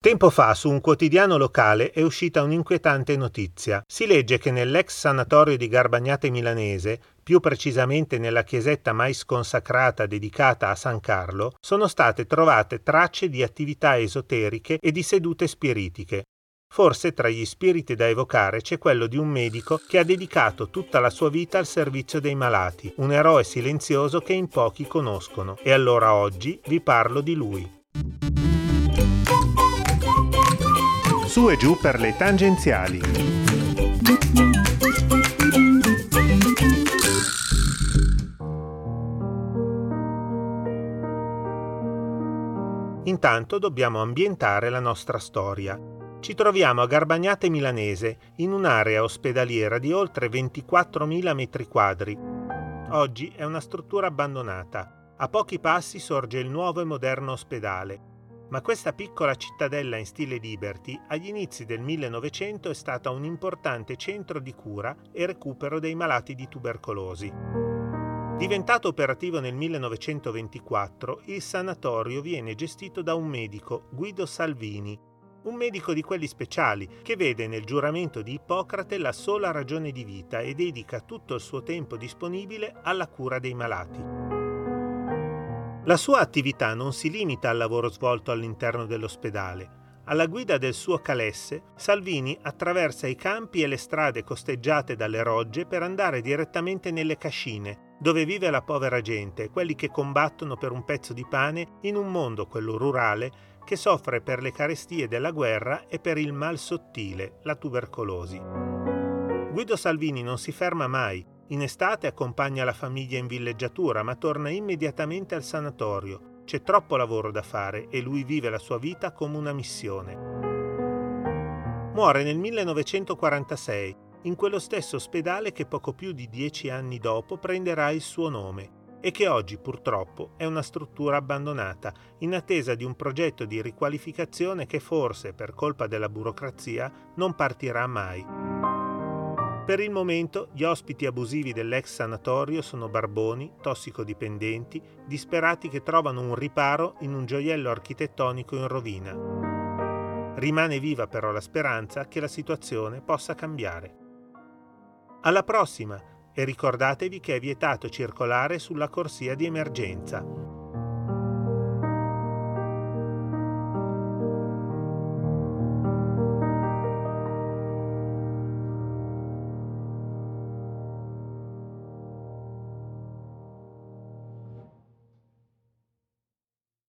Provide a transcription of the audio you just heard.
Tempo fa su un quotidiano locale è uscita un'inquietante notizia. Si legge che nell'ex sanatorio di Garbagnate Milanese, più precisamente nella chiesetta mai sconsacrata dedicata a San Carlo, sono state trovate tracce di attività esoteriche e di sedute spiritiche. Forse tra gli spiriti da evocare c'è quello di un medico che ha dedicato tutta la sua vita al servizio dei malati, un eroe silenzioso che in pochi conoscono. E allora oggi vi parlo di lui. Su e giù per le tangenziali. Intanto dobbiamo ambientare la nostra storia. Ci troviamo a Garbagnate Milanese, in un'area ospedaliera di oltre 24.000 metri quadri. Oggi è una struttura abbandonata. A pochi passi sorge il nuovo e moderno ospedale, ma questa piccola cittadella in stile Liberty agli inizi del 1900 è stata un importante centro di cura e recupero dei malati di tubercolosi. Diventato operativo nel 1924, il sanatorio viene gestito da un medico, Guido Salvini, un medico di quelli speciali che vede nel giuramento di Ippocrate la sola ragione di vita e dedica tutto il suo tempo disponibile alla cura dei malati. La sua attività non si limita al lavoro svolto all'interno dell'ospedale. Alla guida del suo calesse, Salvini attraversa i campi e le strade costeggiate dalle rogge per andare direttamente nelle cascine, dove vive la povera gente, quelli che combattono per un pezzo di pane in un mondo, quello rurale, che soffre per le carestie della guerra e per il mal sottile, la tubercolosi. Guido Salvini non si ferma mai, in estate accompagna la famiglia in villeggiatura, ma torna immediatamente al sanatorio. C'è troppo lavoro da fare e lui vive la sua vita come una missione. Muore nel 1946, in quello stesso ospedale che poco più di dieci anni dopo prenderà il suo nome e che oggi purtroppo è una struttura abbandonata, in attesa di un progetto di riqualificazione che forse, per colpa della burocrazia, non partirà mai. Per il momento gli ospiti abusivi dell'ex sanatorio sono barboni, tossicodipendenti, disperati che trovano un riparo in un gioiello architettonico in rovina. Rimane viva però la speranza che la situazione possa cambiare. Alla prossima e ricordatevi che è vietato circolare sulla corsia di emergenza.